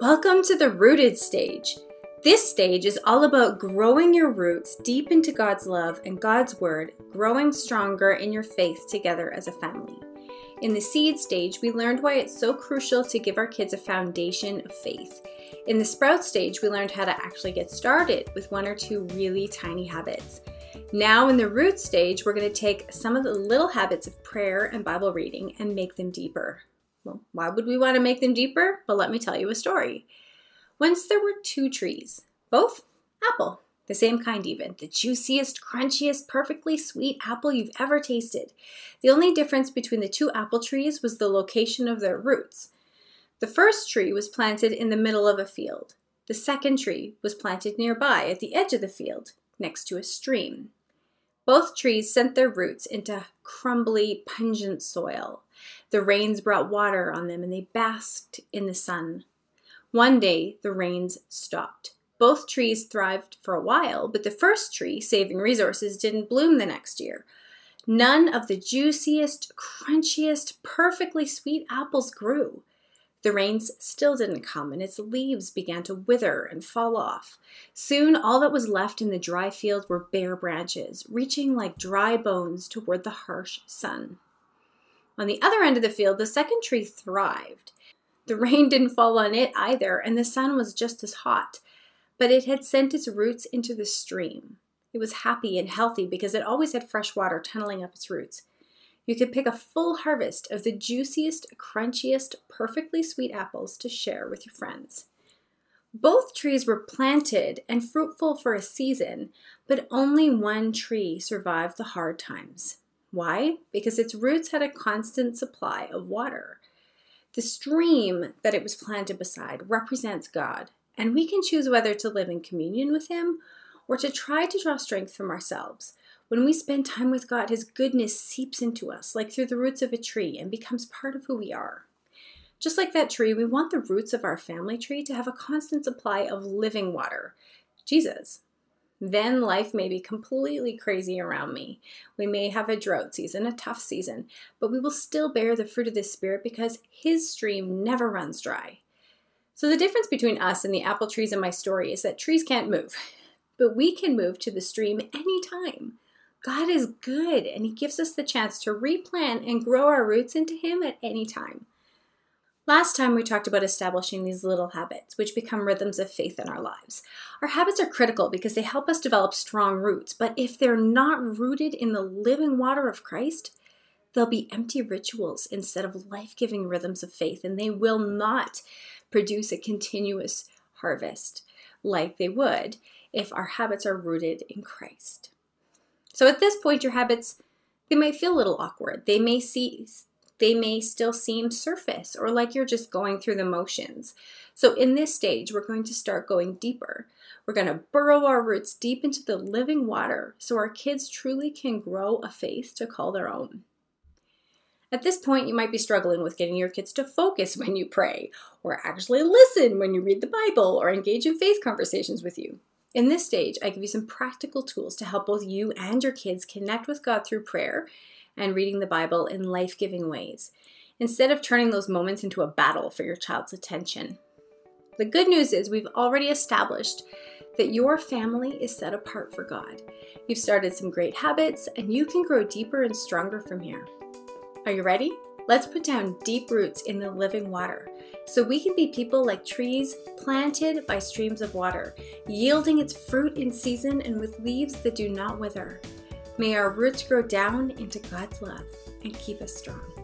Welcome to the rooted stage. This stage is all about growing your roots deep into God's love and God's word, growing stronger in your faith together as a family. In the seed stage, we learned why it's so crucial to give our kids a foundation of faith. In the sprout stage, we learned how to actually get started with one or two really tiny habits. Now, in the root stage, we're going to take some of the little habits of prayer and Bible reading and make them deeper. Well, why would we want to make them deeper? But let me tell you a story. Once there were two trees, both apple, the same kind even, the juiciest, crunchiest, perfectly sweet apple you've ever tasted. The only difference between the two apple trees was the location of their roots. The first tree was planted in the middle of a field. The second tree was planted nearby at the edge of the field, next to a stream. Both trees sent their roots into crumbly, pungent soil. The rains brought water on them and they basked in the sun. One day, the rains stopped. Both trees thrived for a while, but the first tree, saving resources, didn't bloom the next year. None of the juiciest, crunchiest, perfectly sweet apples grew. The rains still didn't come, and its leaves began to wither and fall off. Soon, all that was left in the dry field were bare branches, reaching like dry bones toward the harsh sun. On the other end of the field, the second tree thrived. The rain didn't fall on it either, and the sun was just as hot, but it had sent its roots into the stream. It was happy and healthy because it always had fresh water tunneling up its roots you could pick a full harvest of the juiciest, crunchiest, perfectly sweet apples to share with your friends. Both trees were planted and fruitful for a season, but only one tree survived the hard times. Why? Because its roots had a constant supply of water. The stream that it was planted beside represents God, and we can choose whether to live in communion with Him or to try to draw strength from ourselves. When we spend time with God, His goodness seeps into us like through the roots of a tree and becomes part of who we are. Just like that tree, we want the roots of our family tree to have a constant supply of living water, Jesus. Then life may be completely crazy around me. We may have a drought season, a tough season, but we will still bear the fruit of the Spirit because His stream never runs dry. So, the difference between us and the apple trees in my story is that trees can't move, but we can move to the stream anytime. God is good and He gives us the chance to replant and grow our roots into Him at any time. Last time we talked about establishing these little habits, which become rhythms of faith in our lives. Our habits are critical because they help us develop strong roots, but if they're not rooted in the living water of Christ, they'll be empty rituals instead of life giving rhythms of faith, and they will not produce a continuous harvest like they would if our habits are rooted in Christ. So at this point, your habits they might feel a little awkward. They may see they may still seem surface or like you're just going through the motions. So in this stage, we're going to start going deeper. We're going to burrow our roots deep into the living water so our kids truly can grow a faith to call their own. At this point, you might be struggling with getting your kids to focus when you pray, or actually listen when you read the Bible, or engage in faith conversations with you. In this stage, I give you some practical tools to help both you and your kids connect with God through prayer and reading the Bible in life giving ways, instead of turning those moments into a battle for your child's attention. The good news is we've already established that your family is set apart for God. You've started some great habits, and you can grow deeper and stronger from here. Are you ready? Let's put down deep roots in the living water so we can be people like trees planted by streams of water, yielding its fruit in season and with leaves that do not wither. May our roots grow down into God's love and keep us strong.